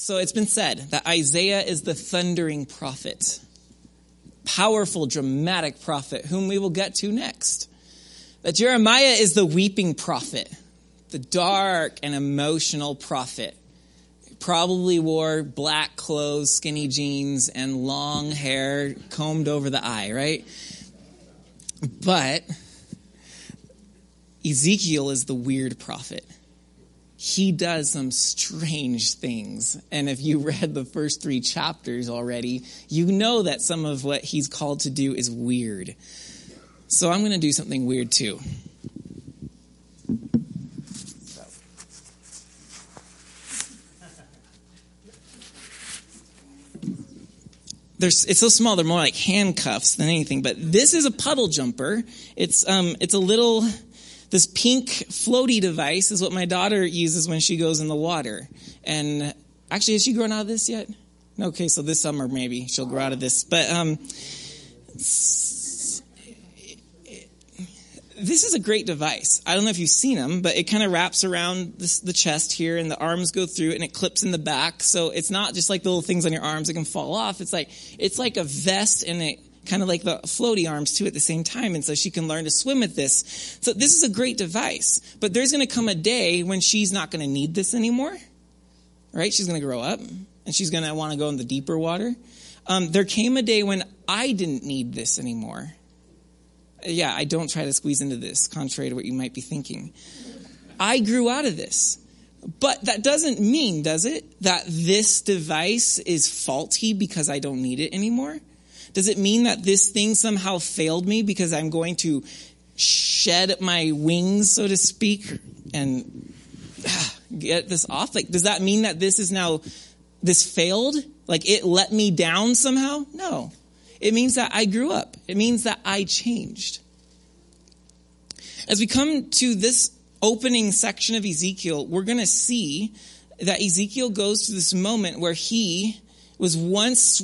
So it's been said that Isaiah is the thundering prophet, powerful, dramatic prophet, whom we will get to next. That Jeremiah is the weeping prophet, the dark and emotional prophet. Probably wore black clothes, skinny jeans, and long hair combed over the eye, right? But Ezekiel is the weird prophet he does some strange things. And if you read the first three chapters already, you know that some of what he's called to do is weird. So I'm going to do something weird too. There's, it's so small, they're more like handcuffs than anything. But this is a puddle jumper. It's, um, it's a little this pink floaty device is what my daughter uses when she goes in the water. And actually, has she grown out of this yet? Okay, so this summer maybe she'll grow out of this. But um, this is a great device. I don't know if you've seen them, but it kind of wraps around this, the chest here, and the arms go through, and it clips in the back. So it's not just like the little things on your arms that can fall off. It's like it's like a vest, and it kind of like the floaty arms too at the same time. And so she can learn to swim with this. So this is a great device, but there's going to come a day when she's not going to need this anymore, right? She's going to grow up and she's going to want to go in the deeper water. Um, there came a day when I didn't need this anymore. Yeah, I don't try to squeeze into this, contrary to what you might be thinking. I grew out of this. But that doesn't mean, does it, that this device is faulty because I don't need it anymore? Does it mean that this thing somehow failed me because I'm going to shed my wings, so to speak, and ah, get this off? Like, does that mean that this is now, this failed? Like it let me down somehow? No. It means that I grew up. It means that I changed. As we come to this opening section of Ezekiel, we're going to see that Ezekiel goes to this moment where he was once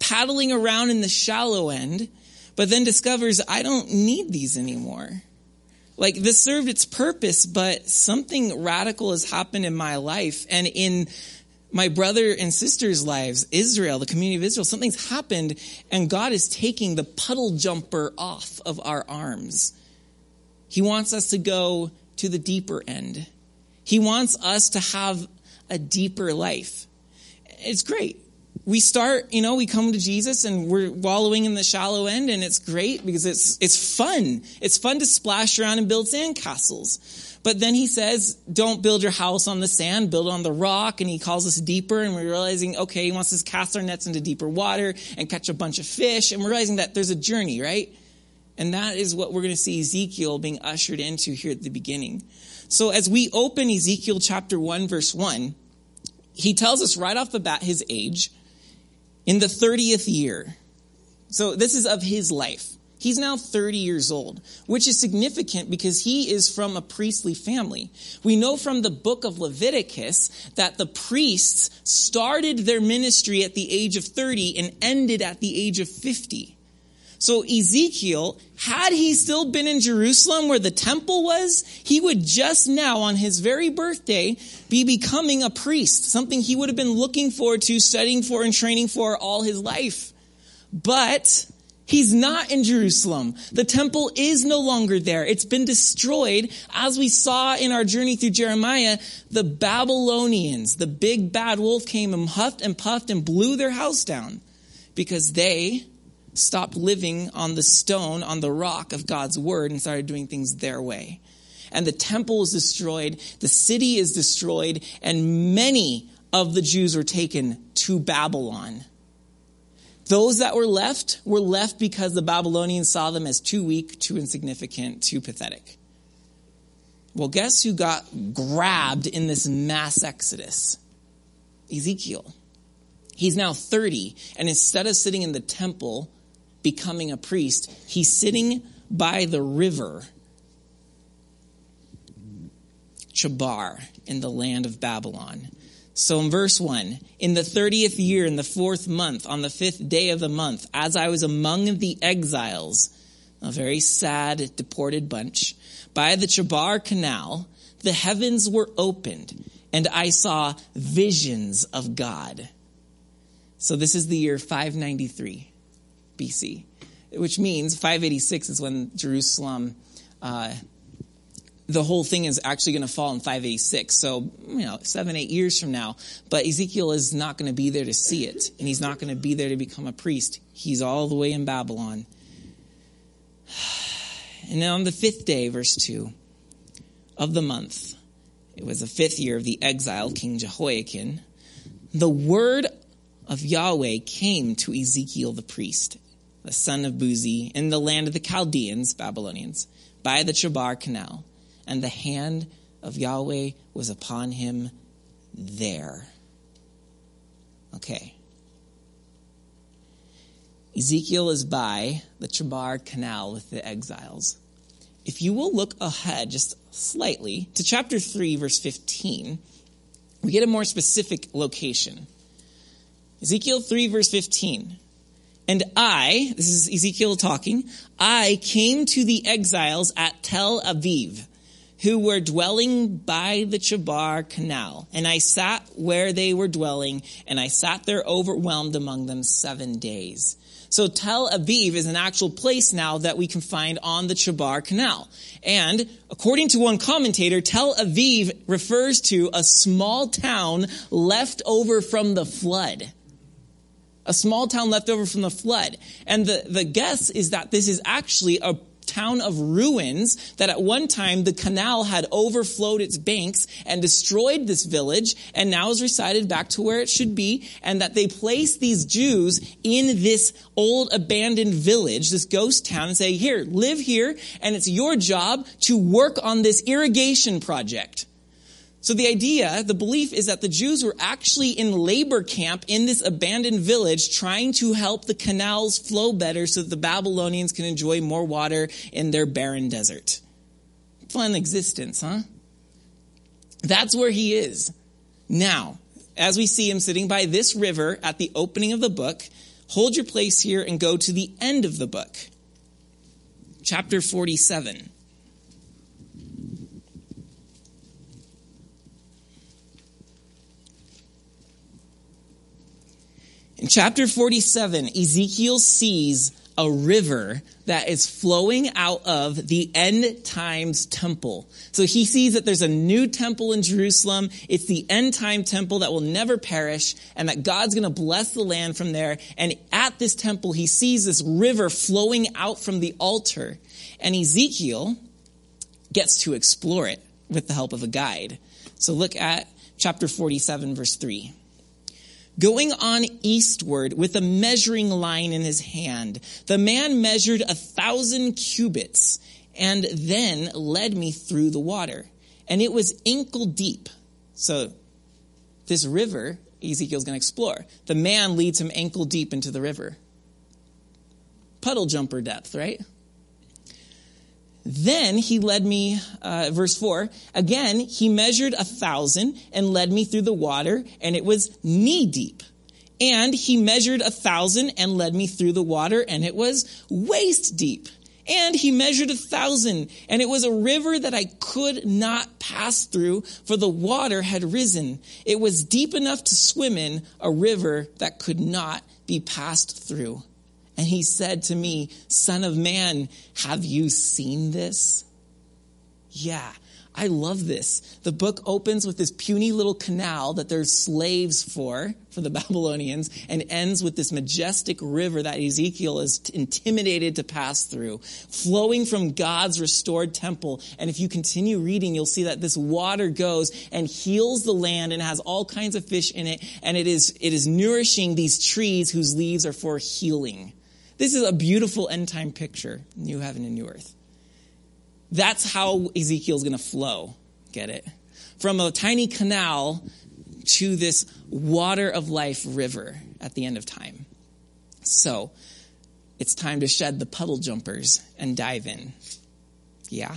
paddling around in the shallow end, but then discovers I don't need these anymore. Like this served its purpose, but something radical has happened in my life and in my brother and sister's lives, Israel, the community of Israel, something's happened and God is taking the puddle jumper off of our arms. He wants us to go to the deeper end. He wants us to have a deeper life. It's great we start, you know, we come to Jesus and we're wallowing in the shallow end and it's great because it's, it's fun. It's fun to splash around and build sandcastles. But then he says, don't build your house on the sand, build on the rock. And he calls us deeper and we're realizing, okay, he wants us to cast our nets into deeper water and catch a bunch of fish. And we're realizing that there's a journey, right? And that is what we're going to see Ezekiel being ushered into here at the beginning. So as we open Ezekiel chapter 1 verse 1, he tells us right off the bat his age in the 30th year. So this is of his life. He's now 30 years old, which is significant because he is from a priestly family. We know from the book of Leviticus that the priests started their ministry at the age of 30 and ended at the age of 50. So Ezekiel, had he still been in Jerusalem where the temple was, he would just now on his very birthday be becoming a priest, something he would have been looking forward to, studying for and training for all his life. But He's not in Jerusalem. The temple is no longer there. It's been destroyed. As we saw in our journey through Jeremiah, the Babylonians, the big bad wolf came and huffed and puffed and blew their house down because they stopped living on the stone, on the rock of God's word, and started doing things their way. And the temple is destroyed, the city is destroyed, and many of the Jews were taken to Babylon. Those that were left were left because the Babylonians saw them as too weak, too insignificant, too pathetic. Well, guess who got grabbed in this mass exodus? Ezekiel. He's now 30, and instead of sitting in the temple, becoming a priest, he's sitting by the river Chebar in the land of Babylon. So in verse 1, in the 30th year, in the fourth month, on the fifth day of the month, as I was among the exiles, a very sad, deported bunch, by the Chebar Canal, the heavens were opened, and I saw visions of God. So this is the year 593 BC, which means 586 is when Jerusalem, uh, the whole thing is actually going to fall in 586. So, you know, seven, eight years from now. But Ezekiel is not going to be there to see it, and he's not going to be there to become a priest. He's all the way in Babylon. And then on the fifth day, verse 2 of the month, it was the fifth year of the exile, King Jehoiachin, the word of Yahweh came to Ezekiel the priest, the son of Buzi, in the land of the Chaldeans, Babylonians, by the Chebar Canal, and the hand of Yahweh was upon him there. Okay. Ezekiel is by the Chebar Canal with the exiles. If you will look ahead just slightly to chapter 3, verse 15, we get a more specific location. Ezekiel 3, verse 15. And I, this is Ezekiel talking, I came to the exiles at Tel Aviv, who were dwelling by the Chebar Canal. And I sat where they were dwelling, and I sat there overwhelmed among them seven days. So Tel Aviv is an actual place now that we can find on the Chebar Canal. And according to one commentator, Tel Aviv refers to a small town left over from the flood. A small town left over from the flood. And the, the guess is that this is actually a town of ruins that at one time the canal had overflowed its banks and destroyed this village and now is recited back to where it should be and that they placed these Jews in this old abandoned village, this ghost town and say, here, live here and it's your job to work on this irrigation project. So the idea, the belief is that the Jews were actually in labor camp in this abandoned village trying to help the canals flow better so that the Babylonians can enjoy more water in their barren desert. Fun existence, huh? That's where he is. Now, as we see him sitting by this river at the opening of the book, hold your place here and go to the end of the book. Chapter 47. Chapter 47, Ezekiel sees a river that is flowing out of the end times temple. So he sees that there's a new temple in Jerusalem. It's the end time temple that will never perish and that God's going to bless the land from there. And at this temple, he sees this river flowing out from the altar. And Ezekiel gets to explore it with the help of a guide. So look at chapter 47 verse 3 going on eastward with a measuring line in his hand. The man measured a thousand cubits and then led me through the water. And it was ankle deep. So this river, Ezekiel's going to explore. The man leads him ankle deep into the river. Puddle jumper depth, right? Then he led me, uh, verse 4, again, he measured a thousand and led me through the water, and it was knee deep. And he measured a thousand and led me through the water, and it was waist deep. And he measured a thousand, and it was a river that I could not pass through, for the water had risen. It was deep enough to swim in, a river that could not be passed through. And he said to me, Son of man, have you seen this? Yeah, I love this. The book opens with this puny little canal that there's slaves for, for the Babylonians, and ends with this majestic river that Ezekiel is intimidated to pass through, flowing from God's restored temple. And if you continue reading, you'll see that this water goes and heals the land and has all kinds of fish in it, and it is, it is nourishing these trees whose leaves are for healing. This is a beautiful end time picture, new heaven and new earth. That's how Ezekiel's going to flow. Get it? From a tiny canal to this water of life river at the end of time. So, it's time to shed the puddle jumpers and dive in. Yeah?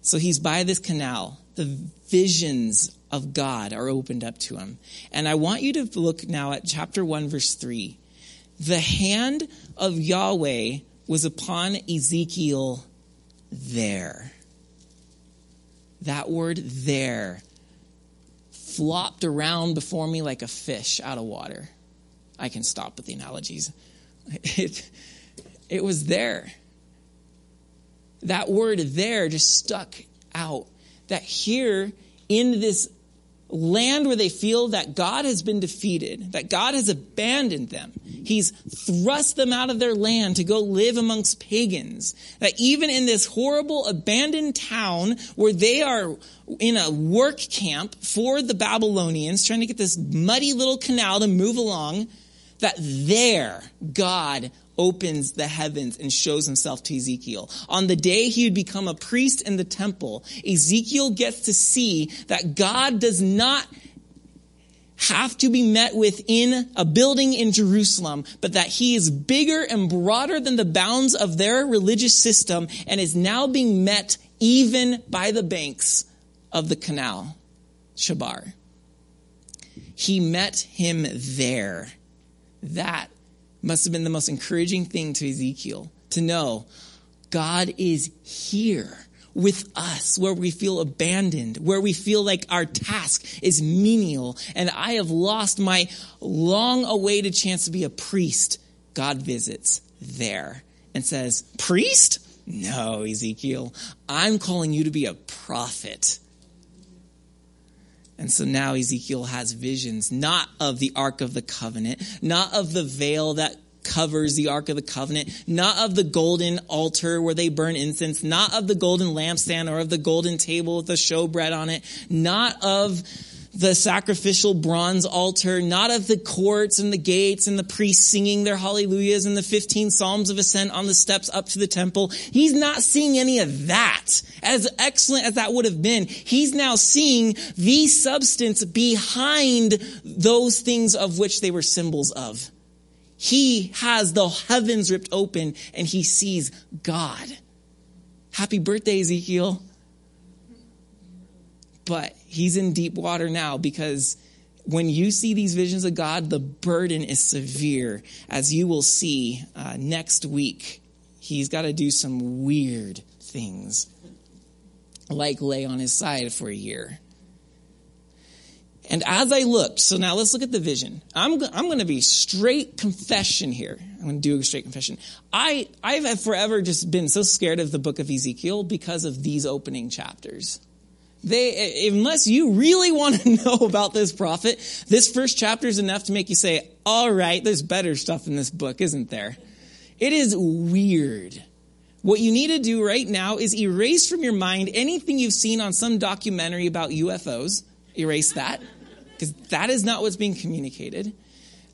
So he's by this canal. The visions of God are opened up to him. And I want you to look now at chapter 1, verse 3 the hand of Yahweh was upon Ezekiel there. That word there flopped around before me like a fish out of water. I can stop with the analogies. It, it was there. That word there just stuck out. That here in this land where they feel that God has been defeated, that God has abandoned them. He's thrust them out of their land to go live amongst pagans. That even in this horrible abandoned town where they are in a work camp for the Babylonians, trying to get this muddy little canal to move along, that there God opens the heavens and shows himself to Ezekiel. On the day he would become a priest in the temple, Ezekiel gets to see that God does not have to be met within a building in Jerusalem, but that he is bigger and broader than the bounds of their religious system and is now being met even by the banks of the canal, Chebar. He met him there. That must have been the most encouraging thing to Ezekiel to know God is here with us where we feel abandoned, where we feel like our task is menial and I have lost my long awaited chance to be a priest. God visits there and says, priest? No, Ezekiel, I'm calling you to be a prophet. And so now Ezekiel has visions, not of the Ark of the Covenant, not of the veil that covers the Ark of the Covenant, not of the golden altar where they burn incense, not of the golden lampstand or of the golden table with the showbread on it, not of the sacrificial bronze altar, not of the courts and the gates and the priests singing their hallelujahs and the 15 psalms of ascent on the steps up to the temple. He's not seeing any of that. As excellent as that would have been, he's now seeing the substance behind those things of which they were symbols of. He has the heavens ripped open and he sees God. Happy birthday, Ezekiel. But he's in deep water now because when you see these visions of God, the burden is severe. As you will see uh, next week, he's got to do some weird things, like lay on his side for a year. And as I looked, so now let's look at the vision. I'm, I'm going to be straight confession here. I'm going to do a straight confession. I, I've forever just been so scared of the book of Ezekiel because of these opening chapters. They, unless you really want to know about this prophet, this first chapter is enough to make you say, all right, there's better stuff in this book, isn't there? It is weird. What you need to do right now is erase from your mind anything you've seen on some documentary about UFOs. Erase that, because that is not what's being communicated.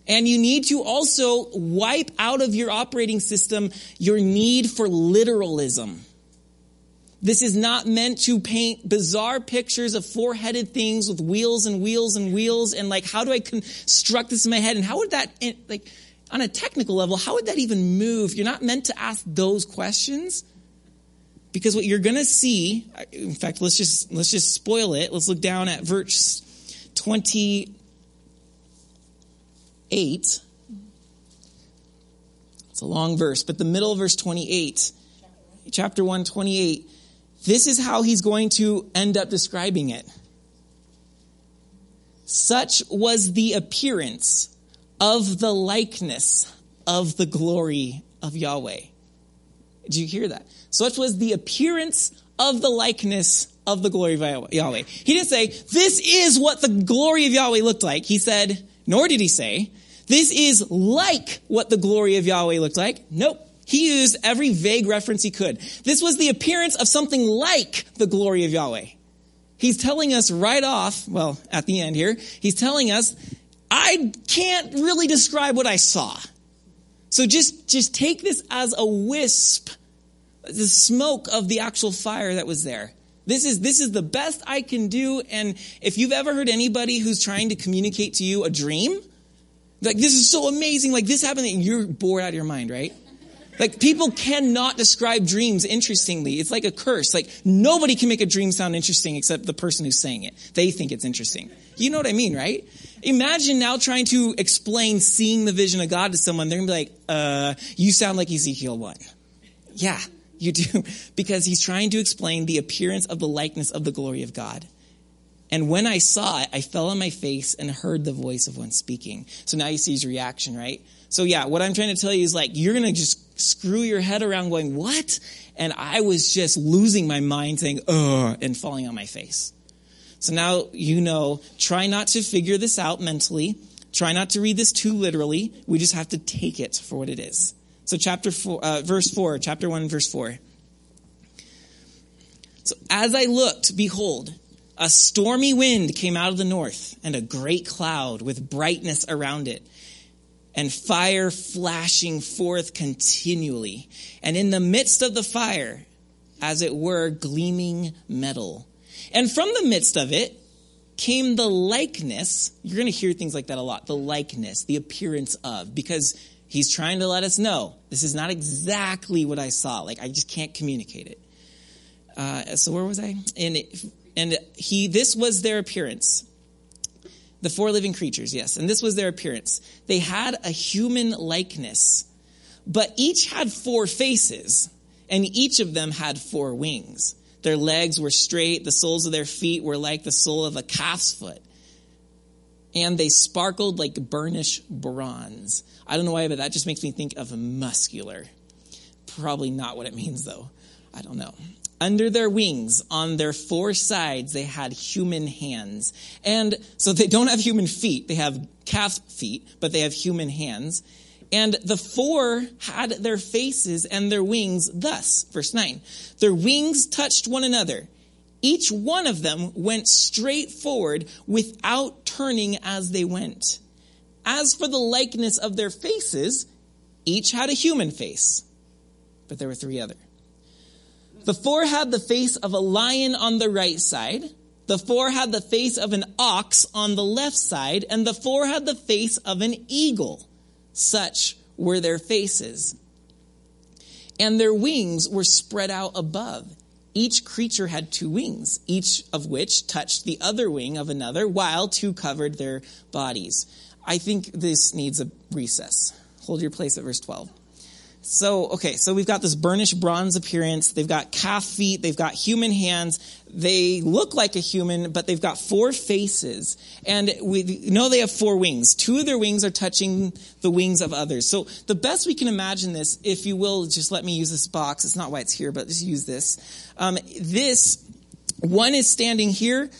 And you need to also wipe out of your operating system your need for literalism. This is not meant to paint bizarre pictures of four-headed things with wheels and wheels and wheels and like, how do I construct this in my head? And how would that, eh, like, on a technical level, how would that even move? You're not meant to ask those questions. Because what you're gonna see, in fact, let's just, let's just spoil it. Let's look down at verse 28. It's a long verse, but the middle of verse 28, chapter 1, 28, this is how he's going to end up describing it. Such was the appearance of the likeness of the glory of Yahweh. Did you hear that? Such was the appearance of the likeness of the glory of Yahweh. He didn't say, this is what the glory of Yahweh looked like. He said, nor did he say, this is like what the glory of Yahweh looked like. Nope. He used every vague reference he could. This was the appearance of something like the glory of Yahweh. He's telling us right off, well, at the end here, he's telling us, I can't really describe what I saw. So just, just take this as a wisp, the smoke of the actual fire that was there. This is, this is the best I can do. And if you've ever heard anybody who's trying to communicate to you a dream, like this is so amazing, like this happened, and you're bored out of your mind, right? Like people cannot describe dreams interestingly. It's like a curse. Like nobody can make a dream sound interesting except the person who's saying it. They think it's interesting. You know what I mean, right? Imagine now trying to explain seeing the vision of God to someone. They're gonna be like, uh, you sound like Ezekiel 1. Yeah, you do. Because he's trying to explain the appearance of the likeness of the glory of God. And when I saw it, I fell on my face and heard the voice of one speaking. So now you see his reaction, right? So yeah, what I'm trying to tell you is like, you're going to just screw your head around going, what? And I was just losing my mind saying, ugh, and falling on my face. So now you know, try not to figure this out mentally. Try not to read this too literally. We just have to take it for what it is. So chapter four, uh, verse four, chapter one, verse four. So as I looked, behold, a stormy wind came out of the north, and a great cloud with brightness around it, and fire flashing forth continually. And in the midst of the fire, as it were, gleaming metal. And from the midst of it came the likeness. You're going to hear things like that a lot. The likeness, the appearance of, because he's trying to let us know this is not exactly what I saw. Like, I just can't communicate it. Uh, so where was I? And and he this was their appearance. The four living creatures, yes, and this was their appearance. They had a human likeness, but each had four faces, and each of them had four wings. Their legs were straight, the soles of their feet were like the sole of a calf's foot. And they sparkled like burnished bronze. I don't know why, but that just makes me think of muscular. Probably not what it means, though. I don't know. Under their wings, on their four sides, they had human hands. And so they don't have human feet. They have calf feet, but they have human hands. And the four had their faces and their wings thus. Verse 9. Their wings touched one another. Each one of them went straight forward without turning as they went. As for the likeness of their faces, each had a human face, but there were three other. The four had the face of a lion on the right side. The four had the face of an ox on the left side, and the four had the face of an eagle. Such were their faces. And their wings were spread out above. Each creature had two wings, each of which touched the other wing of another, while two covered their bodies. I think this needs a recess. Hold your place at verse 12. So, okay, so we've got this burnished bronze appearance. They've got calf feet. They've got human hands. They look like a human, but they've got four faces. And we know they have four wings. Two of their wings are touching the wings of others. So the best we can imagine this, if you will, just let me use this box. It's not why it's here, but just use this. Um, this, one is standing here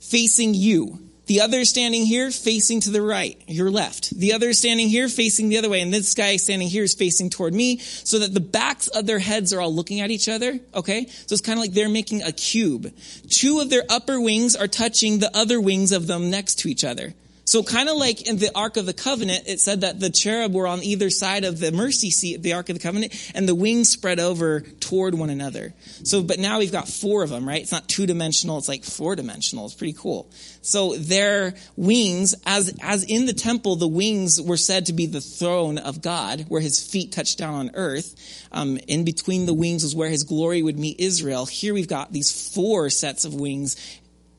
facing you. The other standing here facing to the right, your left. The other standing here facing the other way. And this guy standing here is facing toward me so that the backs of their heads are all looking at each other. Okay. So it's kind of like they're making a cube. Two of their upper wings are touching the other wings of them next to each other. So kind of like in the Ark of the Covenant, it said that the cherub were on either side of the mercy seat of the Ark of the Covenant, and the wings spread over toward one another. So, but now we've got four of them, right? It's not two dimensional, it's like four dimensional. It's pretty cool. So their wings, as, as in the temple, the wings were said to be the throne of God, where his feet touched down on earth. Um, in between the wings was where his glory would meet Israel. Here we've got these four sets of wings,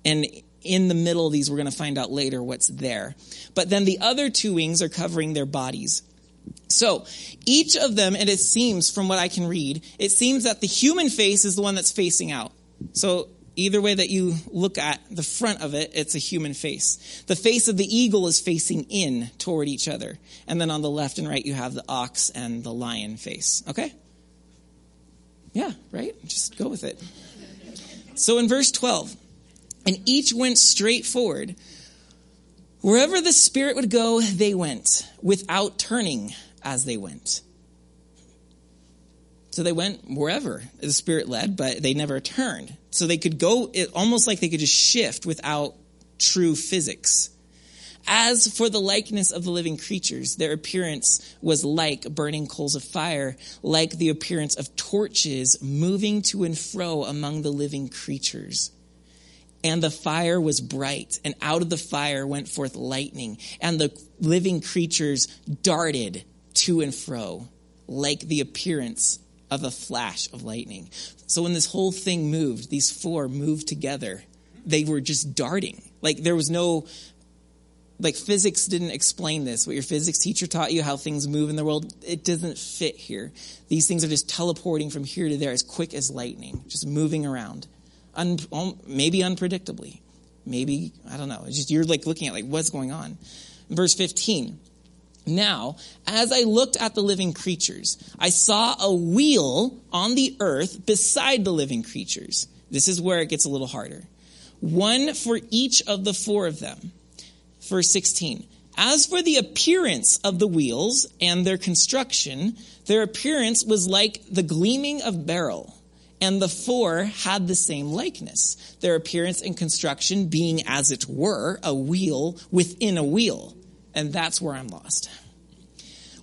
and in the middle of these, we're going to find out later what's there. But then the other two wings are covering their bodies. So each of them, and it seems from what I can read, it seems that the human face is the one that's facing out. So either way that you look at the front of it, it's a human face. The face of the eagle is facing in toward each other. And then on the left and right, you have the ox and the lion face. Okay? Yeah, right? Just go with it. So in verse 12, and each went straight forward. Wherever the Spirit would go, they went, without turning as they went. So they went wherever the Spirit led, but they never turned. So they could go, it, almost like they could just shift without true physics. As for the likeness of the living creatures, their appearance was like burning coals of fire, like the appearance of torches moving to and fro among the living creatures. And the fire was bright, and out of the fire went forth lightning, and the living creatures darted to and fro like the appearance of a flash of lightning. So when this whole thing moved, these four moved together, they were just darting. Like there was no, like physics didn't explain this. What your physics teacher taught you, how things move in the world, it doesn't fit here. These things are just teleporting from here to there as quick as lightning, just moving around un, um, maybe unpredictably, maybe, I don't know. It's just you're like looking at like what's going on. Verse 15. Now, as I looked at the living creatures, I saw a wheel on the earth beside the living creatures. This is where it gets a little harder. One for each of the four of them. Verse 16. As for the appearance of the wheels and their construction, their appearance was like the gleaming of beryl and the four had the same likeness, their appearance and construction being, as it were, a wheel within a wheel. And that's where I'm lost.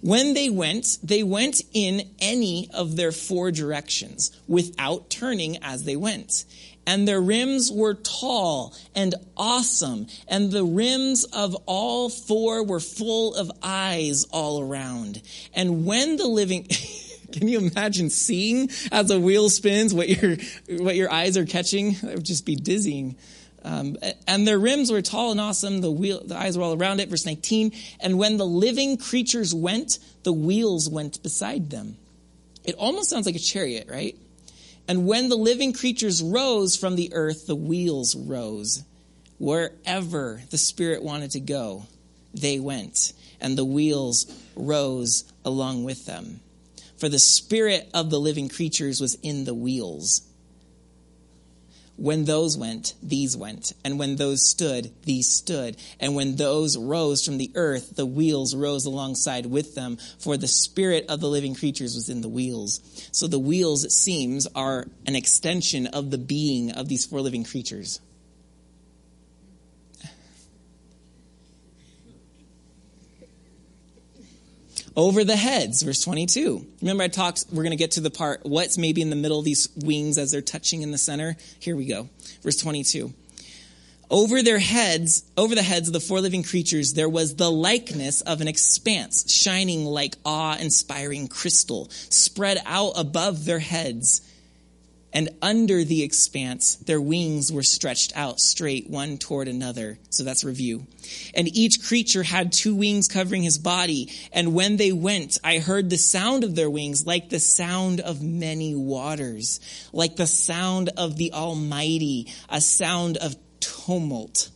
When they went, they went in any of their four directions without turning as they went. And their rims were tall and awesome, and the rims of all four were full of eyes all around. And when the living, Can you imagine seeing as the wheel spins what your what your eyes are catching? It would just be dizzying. Um, and their rims were tall and awesome. The wheel, the eyes were all around it. Verse 19. And when the living creatures went, the wheels went beside them. It almost sounds like a chariot, right? And when the living creatures rose from the earth, the wheels rose. Wherever the Spirit wanted to go, they went, and the wheels rose along with them for the spirit of the living creatures was in the wheels. When those went, these went. And when those stood, these stood. And when those rose from the earth, the wheels rose alongside with them, for the spirit of the living creatures was in the wheels. So the wheels, it seems, are an extension of the being of these four living creatures. Over the heads, verse 22. Remember, I talked, we're going to get to the part, what's maybe in the middle of these wings as they're touching in the center. Here we go. Verse 22. Over their heads, over the heads of the four living creatures, there was the likeness of an expanse, shining like awe inspiring crystal, spread out above their heads and under the expanse, their wings were stretched out straight, one toward another. So that's review. And each creature had two wings covering his body. And when they went, I heard the sound of their wings like the sound of many waters, like the sound of the Almighty, a sound of tumult,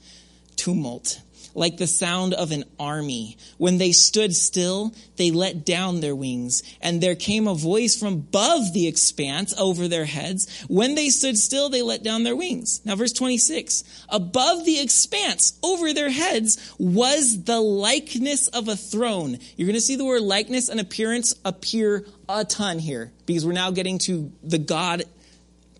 tumult like the sound of an army. When they stood still, they let down their wings, and there came a voice from above the expanse over their heads. When they stood still, they let down their wings. Now, verse 26 above the expanse over their heads was the likeness of a throne. You're going to see the word likeness and appearance appear a ton here because we're now getting to the God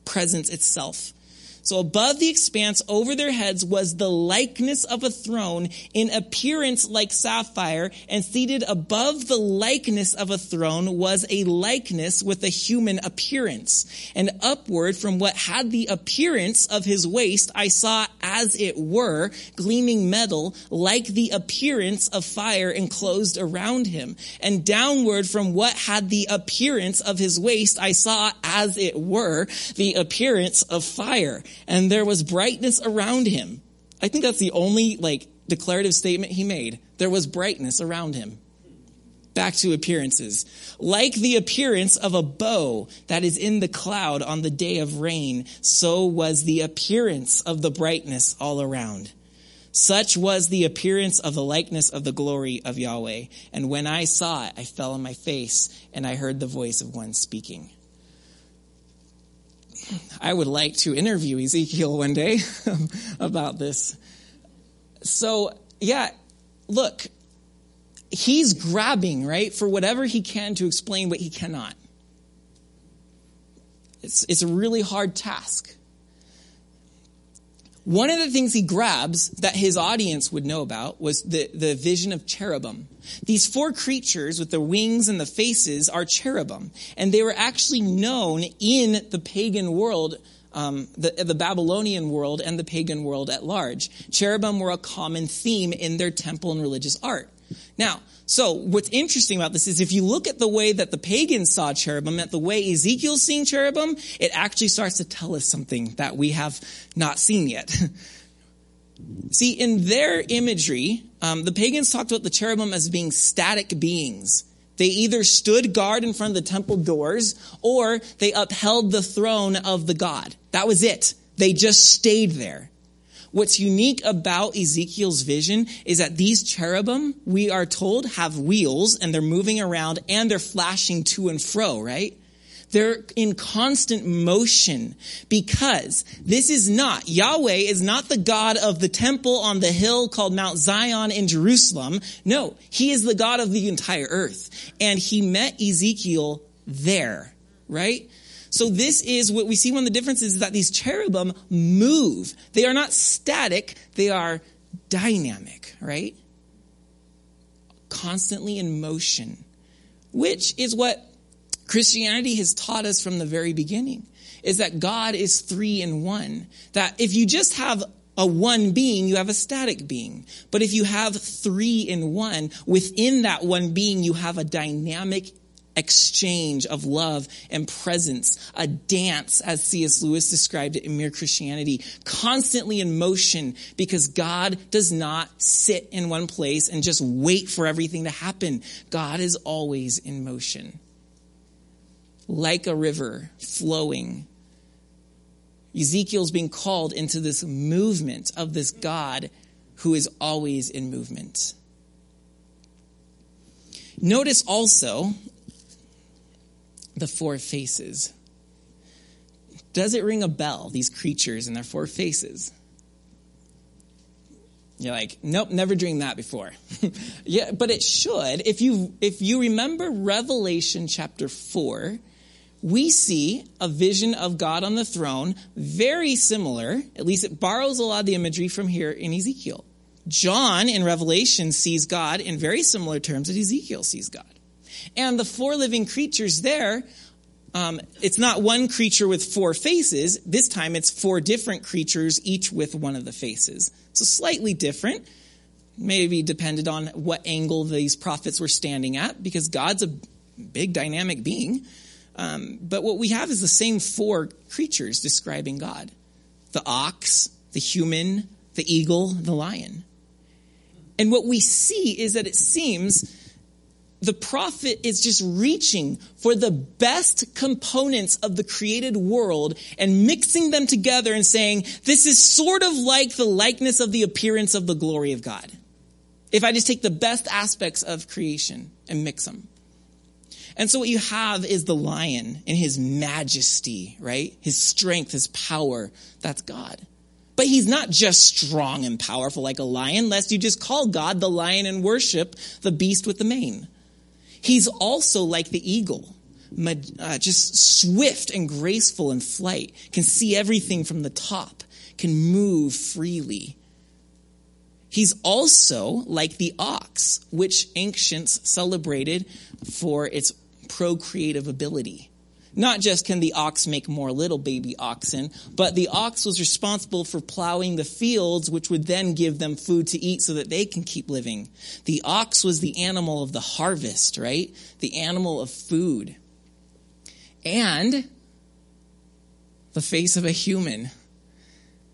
presence itself. So above the expanse over their heads was the likeness of a throne in appearance like sapphire, and seated above the likeness of a throne was a likeness with a human appearance. And upward from what had the appearance of his waist, I saw as it were gleaming metal like the appearance of fire enclosed around him. And downward from what had the appearance of his waist, I saw as it were the appearance of fire and there was brightness around him. I think that's the only like declarative statement he made. There was brightness around him. Back to appearances. Like the appearance of a bow that is in the cloud on the day of rain, so was the appearance of the brightness all around. Such was the appearance of the likeness of the glory of Yahweh. And when I saw it, I fell on my face and I heard the voice of one speaking. I would like to interview Ezekiel one day about this. So, yeah, look, he's grabbing, right, for whatever he can to explain what he cannot. It's, it's a really hard task. One of the things he grabs that his audience would know about was the, the vision of cherubim. These four creatures with the wings and the faces are cherubim, and they were actually known in the pagan world um, the, the, Babylonian world and the pagan world at large. Cherubim were a common theme in their temple and religious art. Now, so what's interesting about this is if you look at the way that the pagans saw cherubim, at the way Ezekiel's seeing cherubim, it actually starts to tell us something that we have not seen yet. See, in their imagery, um, the pagans talked about the cherubim as being static beings. They either stood guard in front of the temple doors or they upheld the throne of the God. That was it. They just stayed there. What's unique about Ezekiel's vision is that these cherubim, we are told, have wheels and they're moving around and they're flashing to and fro, right? They're in constant motion because this is not, Yahweh is not the God of the temple on the hill called Mount Zion in Jerusalem. No, he is the God of the entire earth. And he met Ezekiel there, right? So this is what we see one of the differences is that these cherubim move. They are not static, they are dynamic, right? Constantly in motion, which is what Christianity has taught us from the very beginning is that God is three in one. That if you just have a one being, you have a static being. But if you have three in one, within that one being, you have a dynamic exchange of love and presence, a dance, as C.S. Lewis described it in Mere Christianity, constantly in motion because God does not sit in one place and just wait for everything to happen. God is always in motion. Like a river flowing. Ezekiel's being called into this movement of this God who is always in movement. Notice also the four faces. Does it ring a bell, these creatures and their four faces? You're like, nope, never dreamed that before. yeah, but it should. If you if you remember Revelation chapter 4, we see a vision of God on the throne, very similar, at least it borrows a lot of the imagery from here in Ezekiel. John in Revelation sees God in very similar terms that Ezekiel sees God. And the four living creatures there, um, it's not one creature with four faces. This time it's four different creatures, each with one of the faces. So slightly different. Maybe depended on what angle these prophets were standing at, because God's a big dynamic being. Um, but what we have is the same four creatures describing God the ox, the human, the eagle, the lion. And what we see is that it seems the prophet is just reaching for the best components of the created world and mixing them together and saying, this is sort of like the likeness of the appearance of the glory of God. If I just take the best aspects of creation and mix them. And so what you have is the lion in his majesty, right? His strength, his power. That's God. But he's not just strong and powerful like a lion, lest you just call God the lion and worship the beast with the mane. He's also like the eagle, uh, just swift and graceful in flight, can see everything from the top, can move freely. He's also like the ox, which ancients celebrated for its procreative ability. Not just can the ox make more little baby oxen, but the ox was responsible for plowing the fields, which would then give them food to eat so that they can keep living. The ox was the animal of the harvest, right? The animal of food. And the face of a human.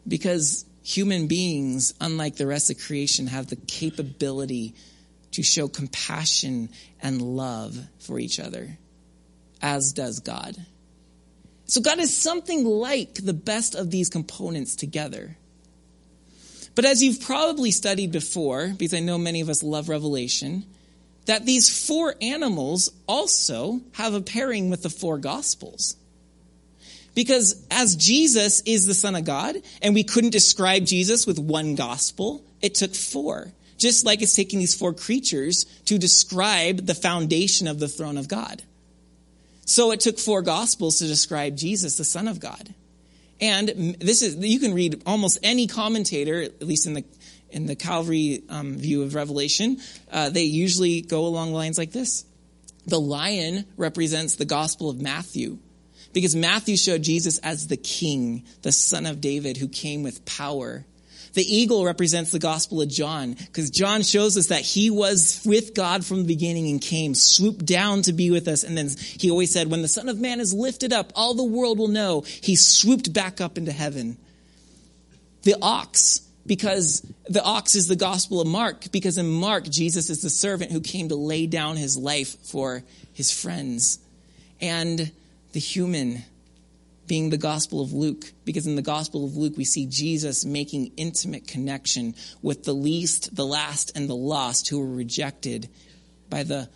Because human beings, unlike the rest of creation, have the capability to show compassion and love for each other as does God. So God is something like the best of these components together. But as you've probably studied before, because I know many of us love Revelation, that these four animals also have a pairing with the four gospels. Because as Jesus is the Son of God, and we couldn't describe Jesus with one gospel, it took four. Just like it's taking these four creatures to describe the foundation of the throne of God. So it took four gospels to describe Jesus, the Son of God. And this is, you can read almost any commentator, at least in the, in the Calvary um, view of Revelation, uh, they usually go along lines like this. The lion represents the gospel of Matthew because Matthew showed Jesus as the king, the son of David who came with power the eagle represents the gospel of John because John shows us that he was with God from the beginning and came, swooped down to be with us. And then he always said, when the son of man is lifted up, all the world will know he swooped back up into heaven. The ox, because the ox is the gospel of Mark, because in Mark, Jesus is the servant who came to lay down his life for his friends. And the human being the Gospel of Luke, because in the Gospel of Luke, we see Jesus making intimate connection with the least, the last, and the lost who were rejected by the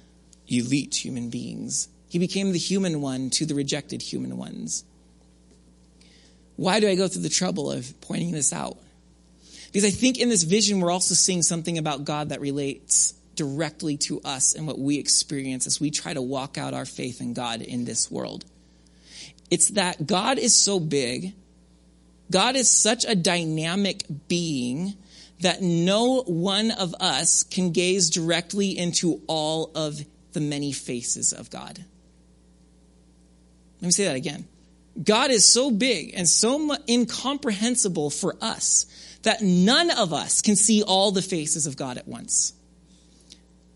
elite human beings. He became the human one to the rejected human ones. Why do I go through the trouble of pointing this out? Because I think in this vision, we're also seeing something about God that relates directly to us and what we experience as we try to walk out our faith in God in this world. It's that God is so big, God is such a dynamic being that no one of us can gaze directly into all of the many faces of God. Let me say that again. God is so big and so incomprehensible for us that none of us can see all the faces of God at once.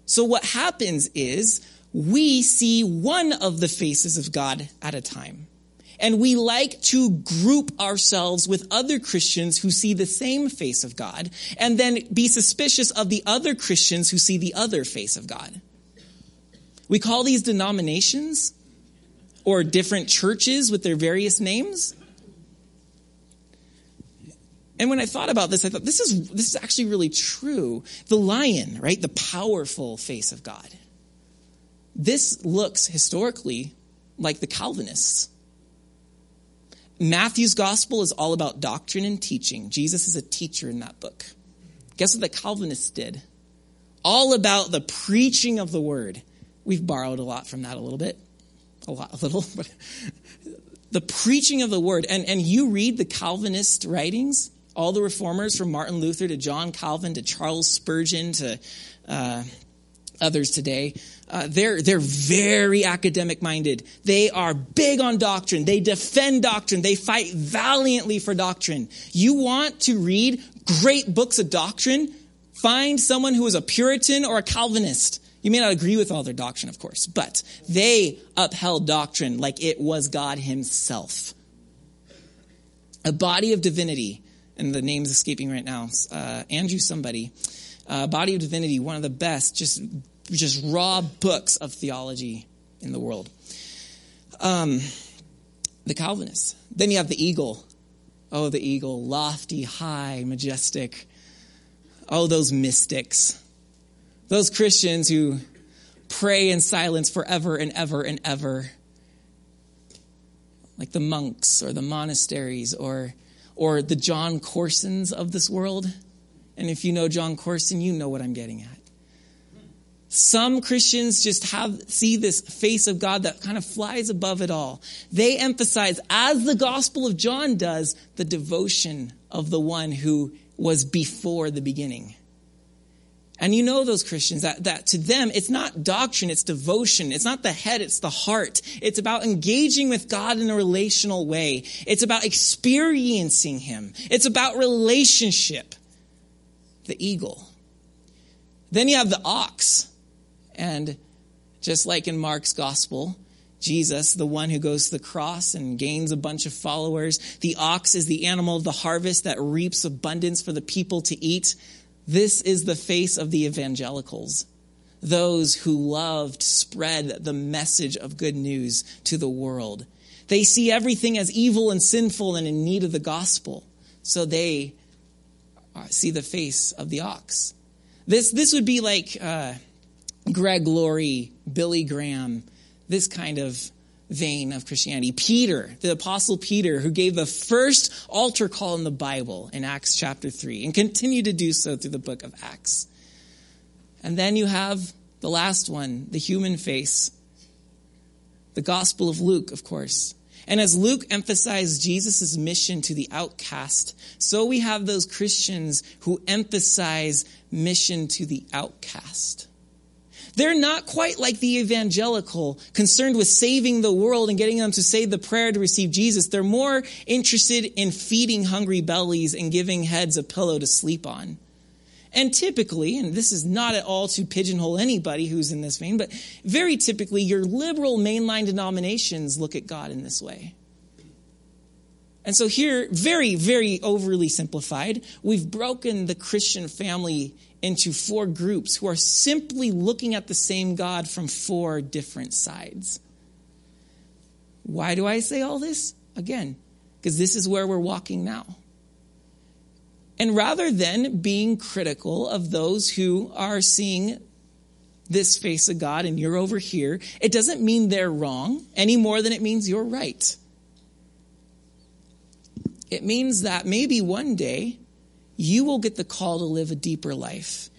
So what happens is we see one of the faces of God at a time. And we like to group ourselves with other Christians who see the same face of God and then be suspicious of the other Christians who see the other face of God. We call these denominations or different churches with their various names. And when I thought about this, I thought this is this is actually really true. The lion, right? The powerful face of God. This looks historically like the Calvinists. Matthew's gospel is all about doctrine and teaching. Jesus is a teacher in that book. Guess what the Calvinists did? All about the preaching of the word. We've borrowed a lot from that a little bit. A lot, a little, but the preaching of the word. And, and you read the Calvinist writings, all the reformers from Martin Luther to John Calvin to Charles Spurgeon to uh, others today. Uh, they're, they're very academic minded. They are big on doctrine. They defend doctrine. They fight valiantly for doctrine. You want to read great books of doctrine? Find someone who is a Puritan or a Calvinist. You may not agree with all their doctrine, of course, but they upheld doctrine like it was God Himself. A body of divinity, and the name's escaping right now, uh, Andrew somebody, uh, Body of Divinity, one of the best, just just raw books of theology in the world. Um, the Calvinists. Then you have the eagle. Oh, the eagle, lofty, high, majestic. Oh, those mystics. Those Christians who pray in silence forever and ever and ever. Like the monks or the monasteries or, or the John Corsons of this world. And if you know John Corson, you know what I'm getting at. Some Christians just have, see this face of God that kind of flies above it all. They emphasize, as the Gospel of John does, the devotion of the one who was before the beginning. And you know those Christians that, that to them, it's not doctrine, it's devotion. It's not the head, it's the heart. It's about engaging with God in a relational way. It's about experiencing Him. It's about relationship. The eagle. Then you have the ox. And just like in Mark's gospel, Jesus, the one who goes to the cross and gains a bunch of followers, the ox is the animal of the harvest that reaps abundance for the people to eat. This is the face of the evangelicals, those who love to spread the message of good news to the world. They see everything as evil and sinful and in need of the gospel, so they see the face of the ox. This, this would be like. Uh, Greg Laurie, Billy Graham, this kind of vein of Christianity. Peter, the apostle Peter, who gave the first altar call in the Bible in Acts chapter 3 and continued to do so through the book of Acts. And then you have the last one, the human face, the Gospel of Luke, of course. And as Luke emphasized Jesus' mission to the outcast, so we have those Christians who emphasize mission to the outcast. They're not quite like the evangelical, concerned with saving the world and getting them to say the prayer to receive Jesus. They're more interested in feeding hungry bellies and giving heads a pillow to sleep on. And typically, and this is not at all to pigeonhole anybody who's in this vein, but very typically, your liberal mainline denominations look at God in this way. And so here, very, very overly simplified, we've broken the Christian family into four groups who are simply looking at the same God from four different sides. Why do I say all this? again, because this is where we're walking now. And rather than being critical of those who are seeing this face of God and you're over here, it doesn't mean they're wrong any more than it means you're right. It means that maybe one day you will get the call to live a deeper life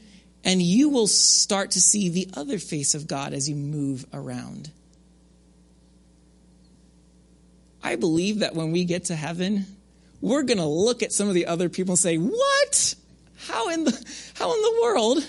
and you will start to see the other face of God as you move around. I believe that when we get to heaven, we're going to look at some of the other people and say, "What? How in the how in the world?"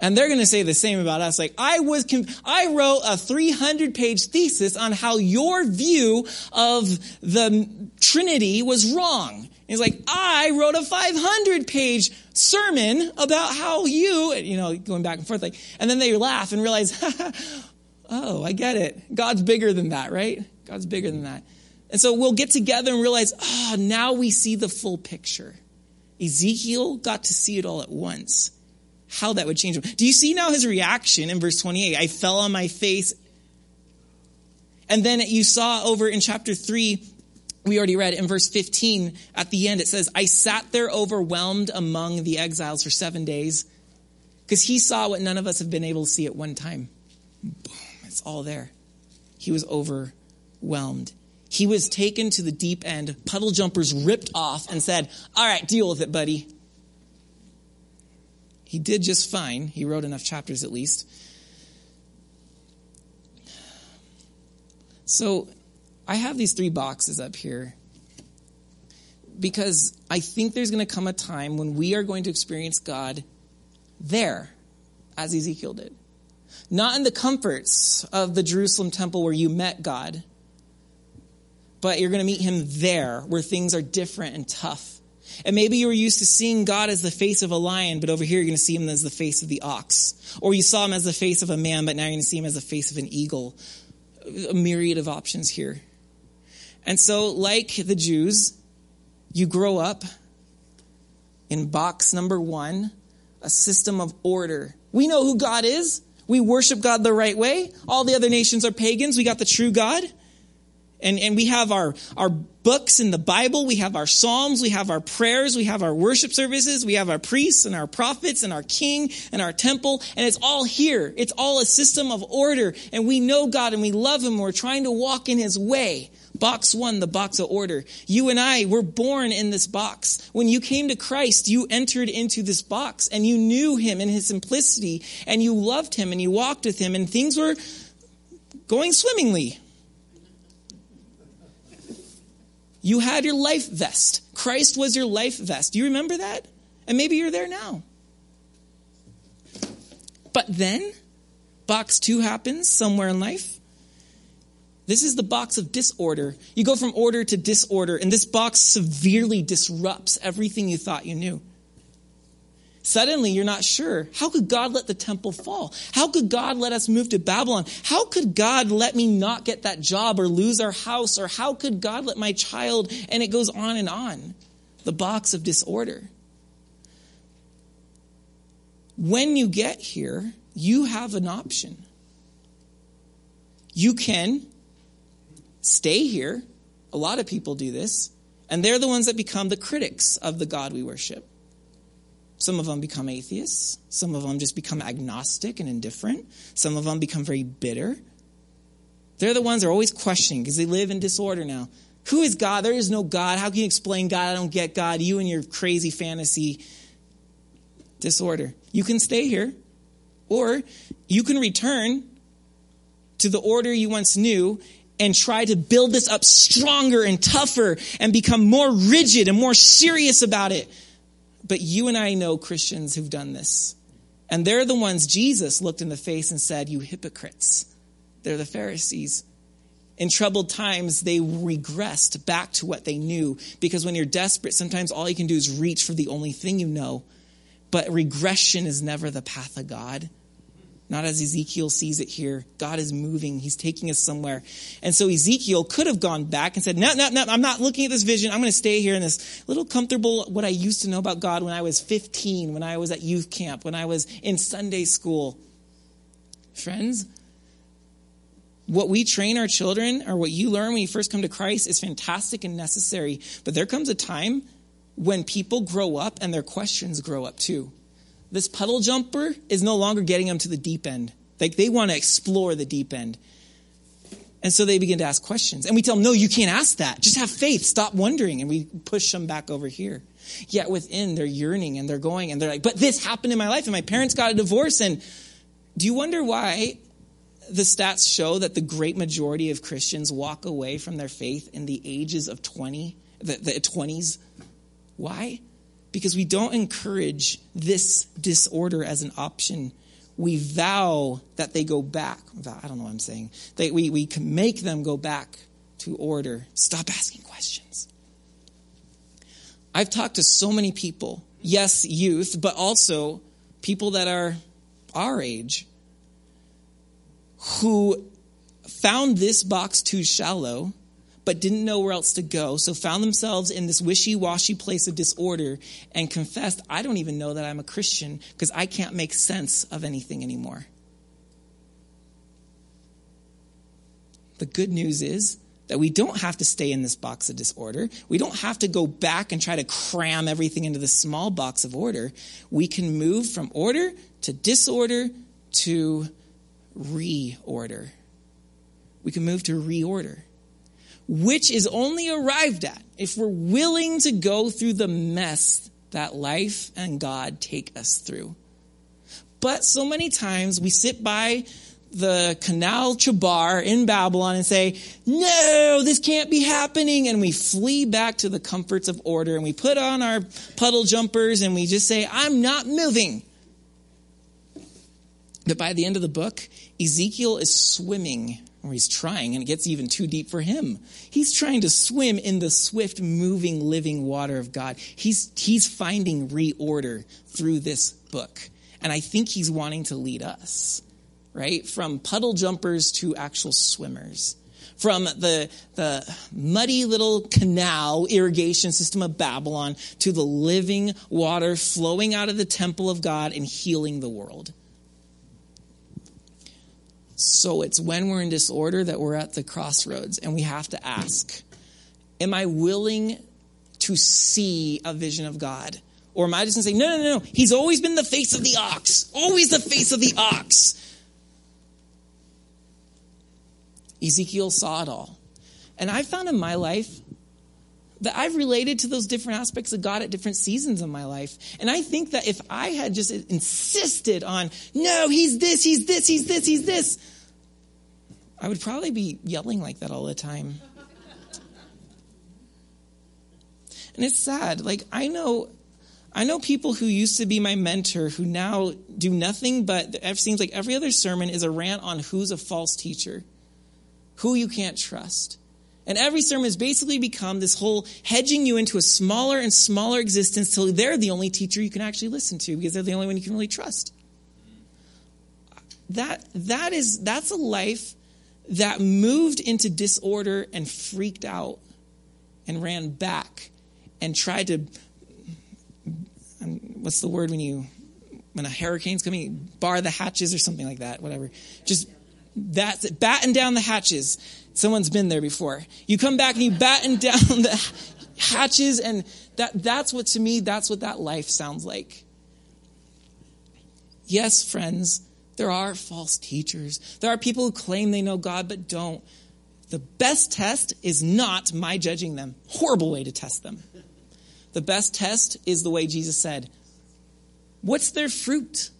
And they're going to say the same about us. Like, I was, I wrote a 300 page thesis on how your view of the Trinity was wrong. He's like, I wrote a 500 page sermon about how you, you know, going back and forth. Like, and then they laugh and realize, oh, I get it. God's bigger than that, right? God's bigger than that. And so we'll get together and realize, oh, now we see the full picture. Ezekiel got to see it all at once how that would change him. Do you see now his reaction in verse 28? I fell on my face. And then you saw over in chapter 3, we already read in verse 15 at the end, it says, I sat there overwhelmed among the exiles for seven days because he saw what none of us have been able to see at one time. Boom, it's all there. He was overwhelmed. He was taken to the deep end, puddle jumpers ripped off, and said, All right, deal with it, buddy. He did just fine. He wrote enough chapters at least. So I have these three boxes up here because I think there's going to come a time when we are going to experience God there, as Ezekiel did. Not in the comforts of the Jerusalem temple where you met God, but you're going to meet him there where things are different and tough and maybe you were used to seeing God as the face of a lion, but over here you're going to see him as the face of the ox. Or you saw him as the face of a man, but now you're going to see him as the face of an eagle. A myriad of options here. And so, like the Jews, you grow up in box number one, a system of order. We know who God is. We worship God the right way. All the other nations are pagans. We got the true God. And, and we have our, our books in the Bible, we have our Psalms, we have our prayers, we have our worship services, we have our priests and our prophets and our king and our temple, and it's all here. It's all a system of order, and we know God and we love Him, we're trying to walk in His way. Box one, the box of order. You and I were born in this box. When you came to Christ, you entered into this box and you knew Him in His simplicity and you loved Him and you walked with Him and things were going swimmingly. You had your life vest. Christ was your life vest. Do you remember that? And maybe you're there now. But then, box two happens somewhere in life. This is the box of disorder. You go from order to disorder, and this box severely disrupts everything you thought you knew. Suddenly, you're not sure. How could God let the temple fall? How could God let us move to Babylon? How could God let me not get that job or lose our house? Or how could God let my child? And it goes on and on. The box of disorder. When you get here, you have an option. You can stay here. A lot of people do this. And they're the ones that become the critics of the God we worship. Some of them become atheists. Some of them just become agnostic and indifferent. Some of them become very bitter. They're the ones that are always questioning because they live in disorder now. Who is God? There is no God. How can you explain God? I don't get God. You and your crazy fantasy disorder. You can stay here, or you can return to the order you once knew and try to build this up stronger and tougher and become more rigid and more serious about it. But you and I know Christians who've done this. And they're the ones Jesus looked in the face and said, You hypocrites. They're the Pharisees. In troubled times, they regressed back to what they knew because when you're desperate, sometimes all you can do is reach for the only thing you know. But regression is never the path of God. Not as Ezekiel sees it here. God is moving. He's taking us somewhere. And so Ezekiel could have gone back and said, no, no, no, I'm not looking at this vision. I'm going to stay here in this little comfortable, what I used to know about God when I was 15, when I was at youth camp, when I was in Sunday school. Friends, What we train our children or what you learn when you first come to Christ is fantastic and necessary. But there comes a time when people grow up and their questions grow up too. This puddle jumper is no longer getting them to the deep end. Like they want to explore the deep end. And so they begin to ask questions. And we tell them, no, you can't ask that. Just have faith. Stop wondering. And we push them back over here. Yet within, they're yearning and they're going and they're like, but this happened in my life and my parents got a divorce. And do you wonder why the stats show that the great majority of Christians walk away from their faith in the ages of 20, the, the 20s? Why? Because we don't encourage this disorder as an option we vow that they go back. I don't know what I'm saying. They, we, we can make them go back to order. Stop asking questions. I've talked to so many people, yes, youth, but also people that are our age, who found this box too shallow but didn't know where else to go, so found themselves in this wishy washy place of disorder and confessed, I don't even know that I'm a Christian because I can't make sense of anything anymore. The good news is that we don't have to stay in this box of disorder. We don't have to go back and try to cram everything into this small box of order. We can move from order to disorder to reorder. We can move to reorder which is only arrived at if we're willing to go through the mess that life and God take us through. But so many times we sit by the Canal Chebar in Babylon and say, no, this can't be happening. And we flee back to the comforts of order and we put on our puddle jumpers and we just say, I'm not moving. But by the end of the book, Ezekiel is swimming or he's trying, and it gets even too deep for him. He's trying to swim in the swift, moving, living water of God. He's, he's finding reorder through this book. And I think he's wanting to lead us, right? From puddle jumpers to actual swimmers. From the, the muddy little canal irrigation system of Babylon to the living water flowing out of the temple of God and healing the world. So it's when we're in disorder that we're at the crossroads and we have to ask Am I willing to see a vision of God? Or am I just going to say, no, no, no, no, he's always been the face of the ox, always the face of the ox? Ezekiel saw it all. And I found in my life that I've related to those different aspects of God at different seasons of my life. And I think that if I had just insisted on, no, he's this, he's this, he's this, he's this, I would probably be yelling like that all the time. And it's sad. Like, I know. I know people who used to be my mentor who now do nothing but it seems like every other sermon is a rant on who's a false teacher, who you can't trust. And every sermon has basically become this whole hedging you into a smaller and smaller existence till they're the only teacher you can actually listen to because they're the only one you can really trust. That, that is, that's a life that moved into disorder and freaked out and ran back and tried to, um, what's the word when you, when a hurricane's coming, bar the hatches or something like that, whatever. Just that's it, batten down the hatches. Someone's been there before. You come back and you batten down the hatches, and that, that's what, to me, that's what that life sounds like. Yes, friends, there are false teachers. There are people who claim they know God but don't. The best test is not my judging them. Horrible way to test them. The best test is the way Jesus said, What's their fruit?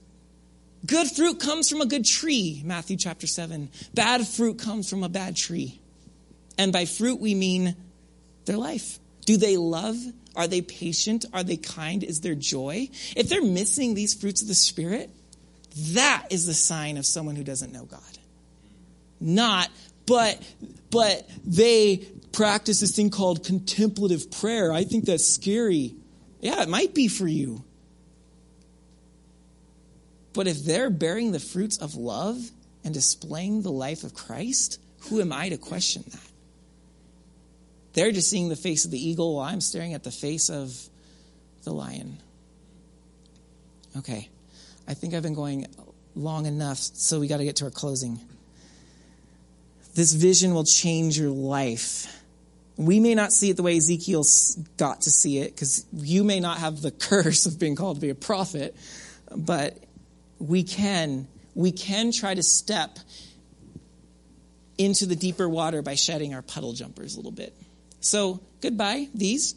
Good fruit comes from a good tree, Matthew chapter 7. Bad fruit comes from a bad tree. And by fruit, we mean their life. Do they love? Are they patient? Are they kind? Is there joy? If they're missing these fruits of the Spirit, that is the sign of someone who doesn't know God. Not, but, but they practice this thing called contemplative prayer. I think that's scary. Yeah, it might be for you. But if they're bearing the fruits of love and displaying the life of Christ, who am I to question that? They're just seeing the face of the eagle while I'm staring at the face of the lion. Okay, I think I've been going long enough, so we got to get to our closing. This vision will change your life. We may not see it the way Ezekiel got to see it because you may not have the curse of being called to be a prophet, but we can we can try to step into the deeper water by shedding our puddle jumpers a little bit. So, goodbye these.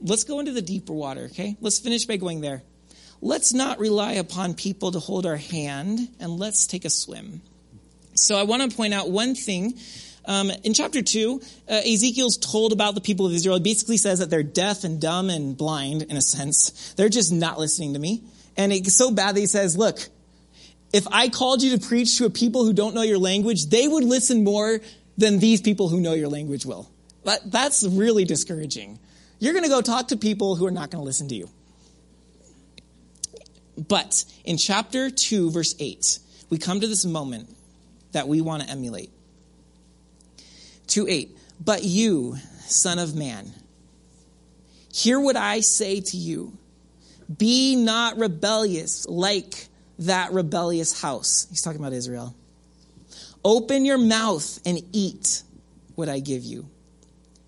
Let's go into the deeper water, okay? Let's finish by going there. Let's not rely upon people to hold our hand and let's take a swim. So, I want to point out one thing um, in chapter 2, uh, Ezekiel's told about the people of Israel. He basically says that they're deaf and dumb and blind, in a sense. They're just not listening to me. And it's so bad that he says, Look, if I called you to preach to a people who don't know your language, they would listen more than these people who know your language will. That, that's really discouraging. You're going to go talk to people who are not going to listen to you. But in chapter 2, verse 8, we come to this moment that we want to emulate. 2 8. But you, Son of Man, hear what I say to you. Be not rebellious like that rebellious house. He's talking about Israel. Open your mouth and eat what I give you.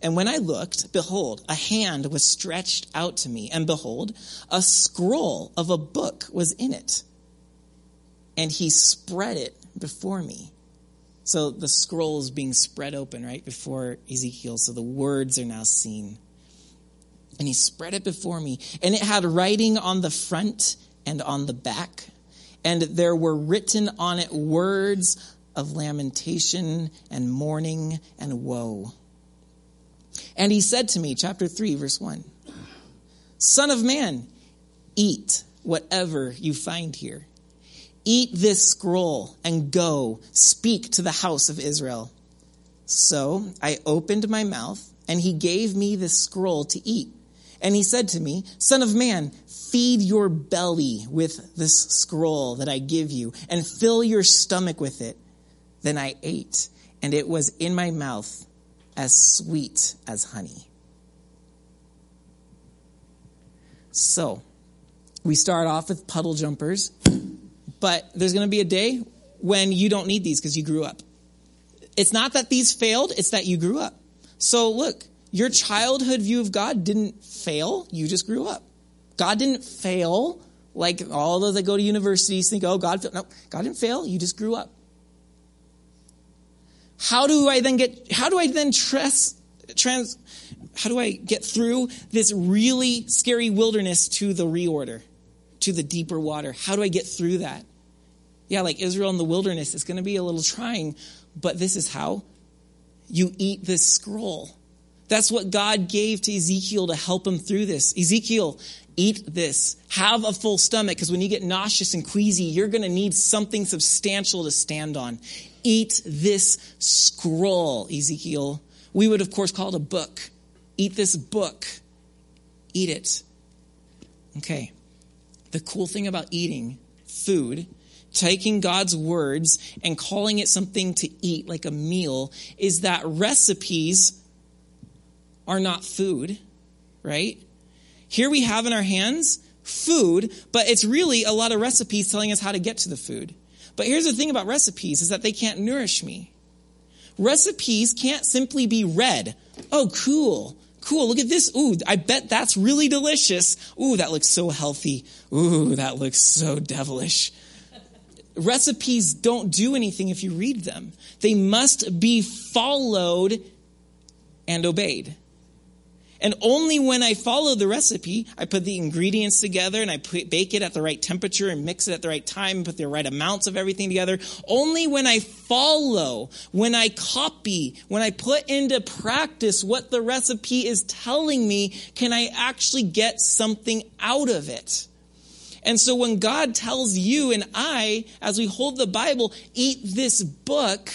And when I looked, behold, a hand was stretched out to me, and behold, a scroll of a book was in it. And he spread it before me. So the scroll is being spread open right before Ezekiel. So the words are now seen. And he spread it before me. And it had writing on the front and on the back. And there were written on it words of lamentation and mourning and woe. And he said to me, chapter 3, verse 1 Son of man, eat whatever you find here Eat this scroll and go speak to the house of Israel. So I opened my mouth, and he gave me this scroll to eat. And he said to me, Son of man, feed your belly with this scroll that I give you, and fill your stomach with it. Then I ate, and it was in my mouth as sweet as honey. So, we start off with puddle jumpers. But there's going to be a day when you don't need these because you grew up. It's not that these failed, it's that you grew up. So look, your childhood view of God didn't fail, you just grew up. God didn't fail like all those that go to universities think, oh, God, no, God didn't fail, you just grew up. How do I then get, how do I then trans, trans, how do I get through this really scary wilderness to the reorder, to the deeper water? How do I get through that? yeah, like Israel in the wilderness, it's going to be a little trying, but this is how you eat this scroll. That's what God gave to Ezekiel to help him through this. Ezekiel, eat this. Have a full stomach because when you get nauseous and queasy, you're going to need something substantial to stand on. Eat this scroll, Ezekiel. We would, of course, call it a book. Eat this book. Eat it. Okay. The cool thing about eating food taking God's words and calling it something to eat, like a meal, is that recipes are not food, right? Here we have in our hands food, but it's really a lot of recipes telling us how to get to the food. But here's the thing about recipes is that they can't nourish me. Recipes can't simply be read. Oh, cool. Cool. Look at this. Ooh, I bet that's really delicious. Ooh, that looks so healthy. Ooh, that looks so devilish recipes don't do anything if you read them. They must be followed and obeyed. And only when I follow the recipe, I put the ingredients together and I put, bake it at the right temperature and mix it at the right time and put the right amounts of everything together. Only when I follow, when I copy, when I put into practice what the recipe is telling me, can I actually get something out of it. And so when God tells you and I, as we hold the Bible, eat this book,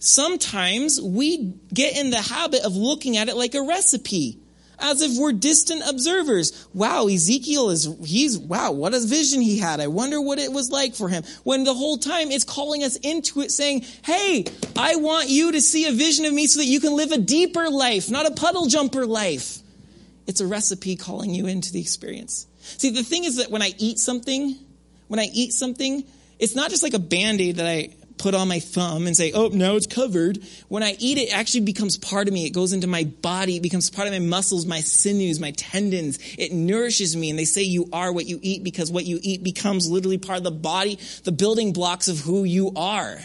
sometimes we get in the habit of looking at it like a recipe. As if we're distant observers. Wow, Ezekiel is, he's, wow, what a vision he had. I wonder what it was like for him. When the whole time it's calling us into it saying, hey, I want you to see a vision of me so that you can live a deeper life, not a puddle jumper life. It's a recipe calling you into the experience. See, the thing is that when I eat something, when I eat something, it's not just like a band aid that I put on my thumb and say, oh, now it's covered. When I eat it, it actually becomes part of me. It goes into my body. It becomes part of my muscles, my sinews, my tendons. It nourishes me. And they say you are what you eat because what you eat becomes literally part of the body, the building blocks of who you are.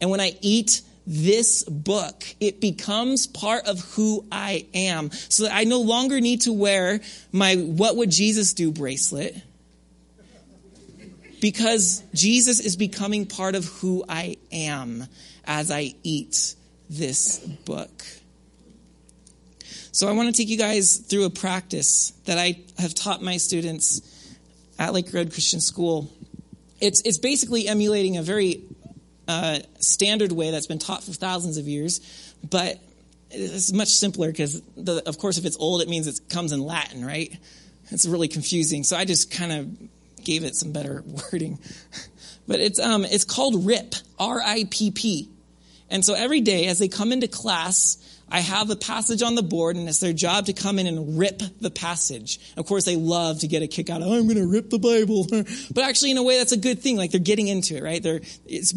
And when I eat this book, it becomes part of who I am. So that I no longer need to wear my What Would Jesus Do bracelet because Jesus is becoming part of who I am as I eat this book. So I want to take you guys through a practice that I have taught my students at Lake Road Christian School. It's, it's basically emulating a very uh, standard way that's been taught for thousands of years, but it's much simpler because, of course, if it's old, it means it comes in Latin, right? It's really confusing. So I just kind of gave it some better wording. But it's, um, it's called RIP, R-I-P-P. And so every day as they come into class, I have a passage on the board and it's their job to come in and rip the passage. Of course, they love to get a kick out of, oh, I'm going to rip the Bible. but actually, in a way, that's a good thing. Like they're getting into it, right? They're, it's,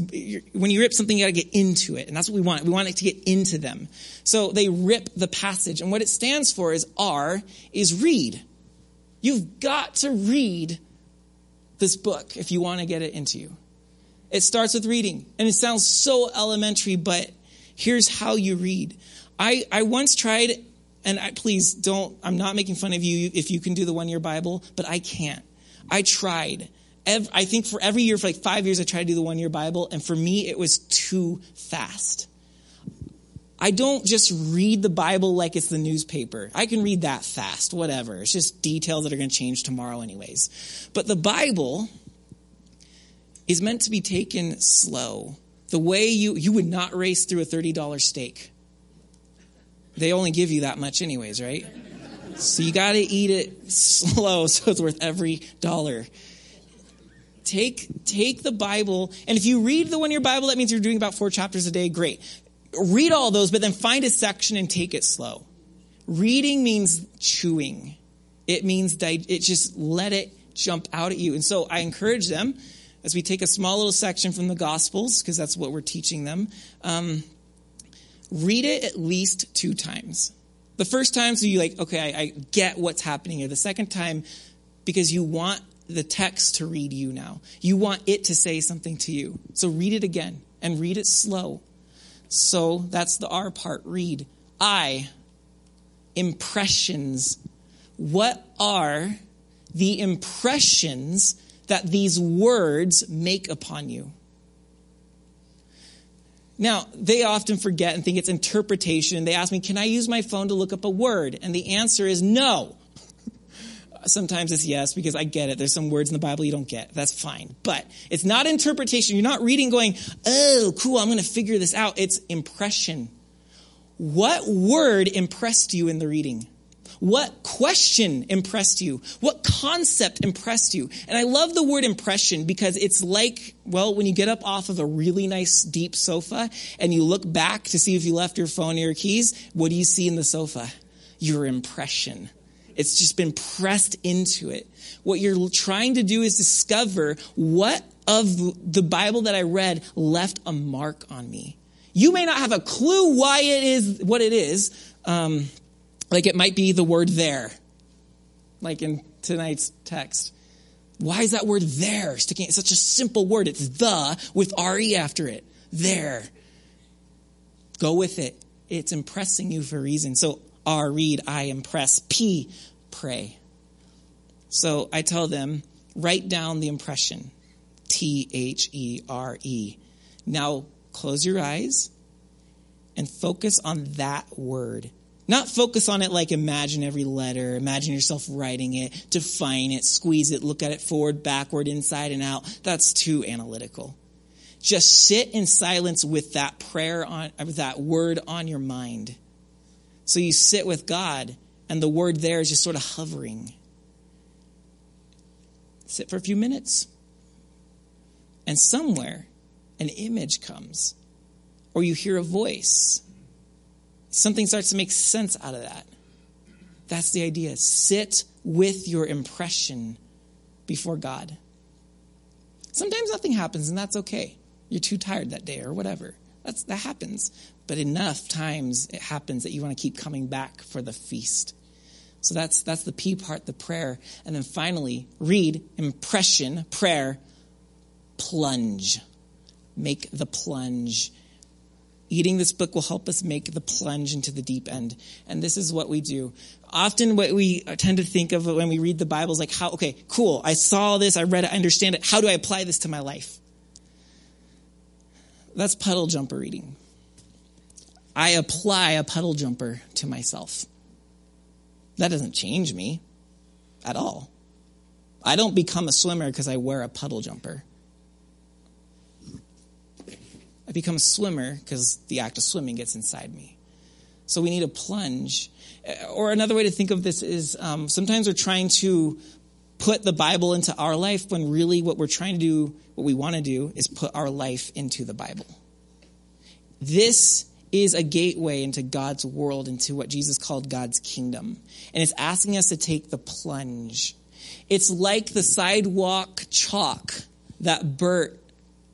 when you rip something, you got to get into it. And that's what we want. We want it to get into them. So they rip the passage. And what it stands for is R is read. You've got to read this book if you want to get it into you. It starts with reading. And it sounds so elementary, but here's how you read. I, I once tried, and I, please don't, I'm not making fun of you if you can do the one year Bible, but I can't. I tried. I think for every year, for like five years, I tried to do the one year Bible, and for me, it was too fast. I don't just read the Bible like it's the newspaper. I can read that fast, whatever. It's just details that are going to change tomorrow, anyways. But the Bible is meant to be taken slow. The way you, you would not race through a $30 steak. They only give you that much, anyways, right? So you got to eat it slow so it's worth every dollar. Take, take the Bible, and if you read the one year Bible, that means you're doing about four chapters a day, great read all those, but then find a section and take it slow. Reading means chewing. It means it just let it jump out at you. And so I encourage them as we take a small little section from the Gospels, because that's what we're teaching them. Um, read it at least two times. The first time, so you like, okay, I, I get what's happening here. The second time, because you want the text to read you now. You want it to say something to you. So read it again and read it slow. So that's the R part. Read. I. Impressions. What are the impressions that these words make upon you? Now, they often forget and think it's interpretation. They ask me, can I use my phone to look up a word? And the answer is no. Sometimes it's yes because I get it. There's some words in the Bible you don't get. That's fine. But it's not interpretation. You're not reading going, oh, cool, I'm going to figure this out. It's impression. What word impressed you in the reading? What question impressed you? What concept impressed you? And I love the word impression because it's like, well, when you get up off of a really nice deep sofa and you look back to see if you left your phone or your keys, what do you see in the sofa? Your impression. It's just been pressed into it. What you're trying to do is discover what of the Bible that I read left a mark on me. You may not have a clue why it is what it is. Um, like it might be the word there, like in tonight's text. Why is that word there sticking? It's such a simple word. It's the with re after it. There. Go with it. It's impressing you for a reason. So R, read, I, impress. P, pray. So I tell them, write down the impression. T H E R E. Now close your eyes and focus on that word. Not focus on it like imagine every letter, imagine yourself writing it, define it, squeeze it, look at it forward, backward, inside, and out. That's too analytical. Just sit in silence with that prayer on, with that word on your mind. So you sit with God and the word there is just sort of hovering. Sit for a few minutes. And somewhere, an image comes, or you hear a voice. Something starts to make sense out of that. That's the idea. Sit with your impression before God. Sometimes nothing happens, and that's okay. You're too tired that day or whatever. That's, that happens. But enough times it happens that you want to keep coming back for the feast. So that's, that's the P part, the prayer. And then finally, read, impression, prayer, plunge. Make the plunge. Eating this book will help us make the plunge into the deep end. And this is what we do. Often what we tend to think of when we read the Bible is like, how, okay, cool, I saw this, I read it, I understand it. How do I apply this to my life? That's puddle jumper reading. I apply a puddle jumper to myself. That doesn't change me at all. I don't become a swimmer because I wear a puddle jumper. I become a swimmer because the act of swimming gets inside me. So we need a plunge. Or another way to think of this is um, sometimes we're trying to put the Bible into our life when really what we're trying to do, what we want to do, is put our life into the Bible. This is a gateway into God's world, into what Jesus called God's kingdom. And it's asking us to take the plunge. It's like the sidewalk chalk that Bert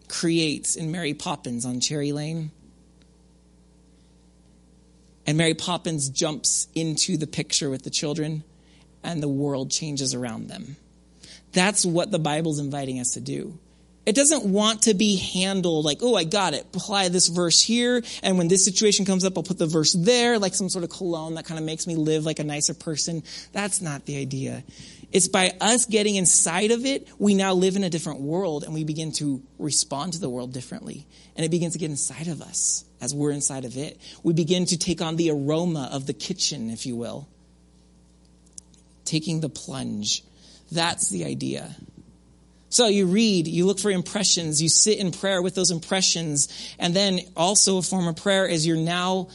creates in Mary Poppins on Cherry Lane. And Mary Poppins jumps into the picture with the children, and the world changes around them. That's what the Bible's inviting us to do. It doesn't want to be handled like, oh, I got it. Apply this verse here. And when this situation comes up, I'll put the verse there, like some sort of cologne that kind of makes me live like a nicer person. That's not the idea. It's by us getting inside of it, we now live in a different world and we begin to respond to the world differently. And it begins to get inside of us as we're inside of it. We begin to take on the aroma of the kitchen, if you will. Taking the plunge. That's the idea. So you read, you look for impressions, you sit in prayer with those impressions, and then also a form of prayer is you're now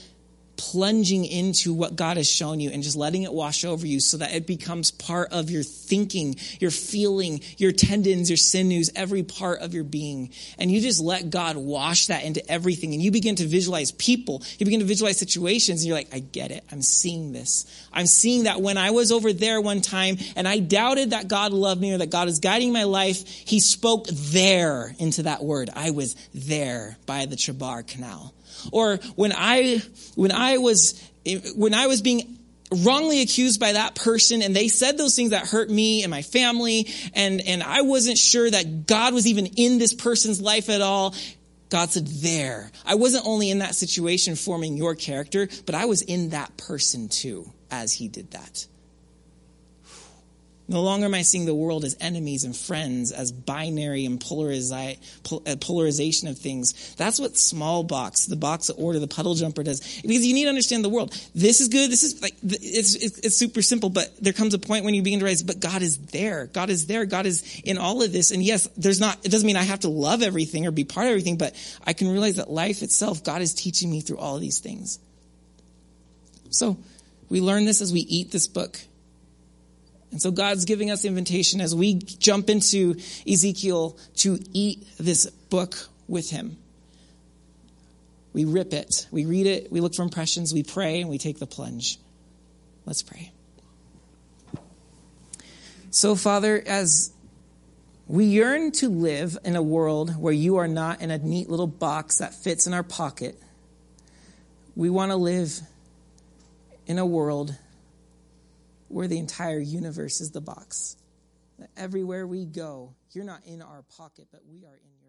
plunging into what God has shown you and just letting it wash over you so that it becomes part of your thinking, your feeling, your tendons, your sinews, every part of your being. And you just let God wash that into everything. And you begin to visualize people. You begin to visualize situations and you're like, I get it. I'm seeing this. I'm seeing that when I was over there one time and I doubted that God loved me or that God is guiding my life, He spoke there into that word. I was there by the Chebar Canal. Or when I, when I was, when I was being wrongly accused by that person and they said those things that hurt me and my family and, and I wasn't sure that God was even in this person's life at all. God said, there. I wasn't only in that situation forming your character, but I was in that person too as he did that. No longer am I seeing the world as enemies and friends, as binary and polarizi- uh, polarization of things. That's what small box, the box of order, the puddle jumper does. Because you need to understand the world. This is good. This is like, it's, it's, it's super simple, but there comes a point when you begin to realize, but God is there. God is there. God is in all of this. And yes, there's not, it doesn't mean I have to love everything or be part of everything, but I can realize that life itself, God is teaching me through all of these things. So we learn this as we eat this book. And so God's giving us invitation as we jump into Ezekiel to eat this book with him. We rip it, we read it, we look for impressions, we pray, and we take the plunge. Let's pray. So, Father, as we yearn to live in a world where you are not in a neat little box that fits in our pocket, we want to live in a world where the entire universe is the box. That everywhere we go, you're not in our pocket, but we are in.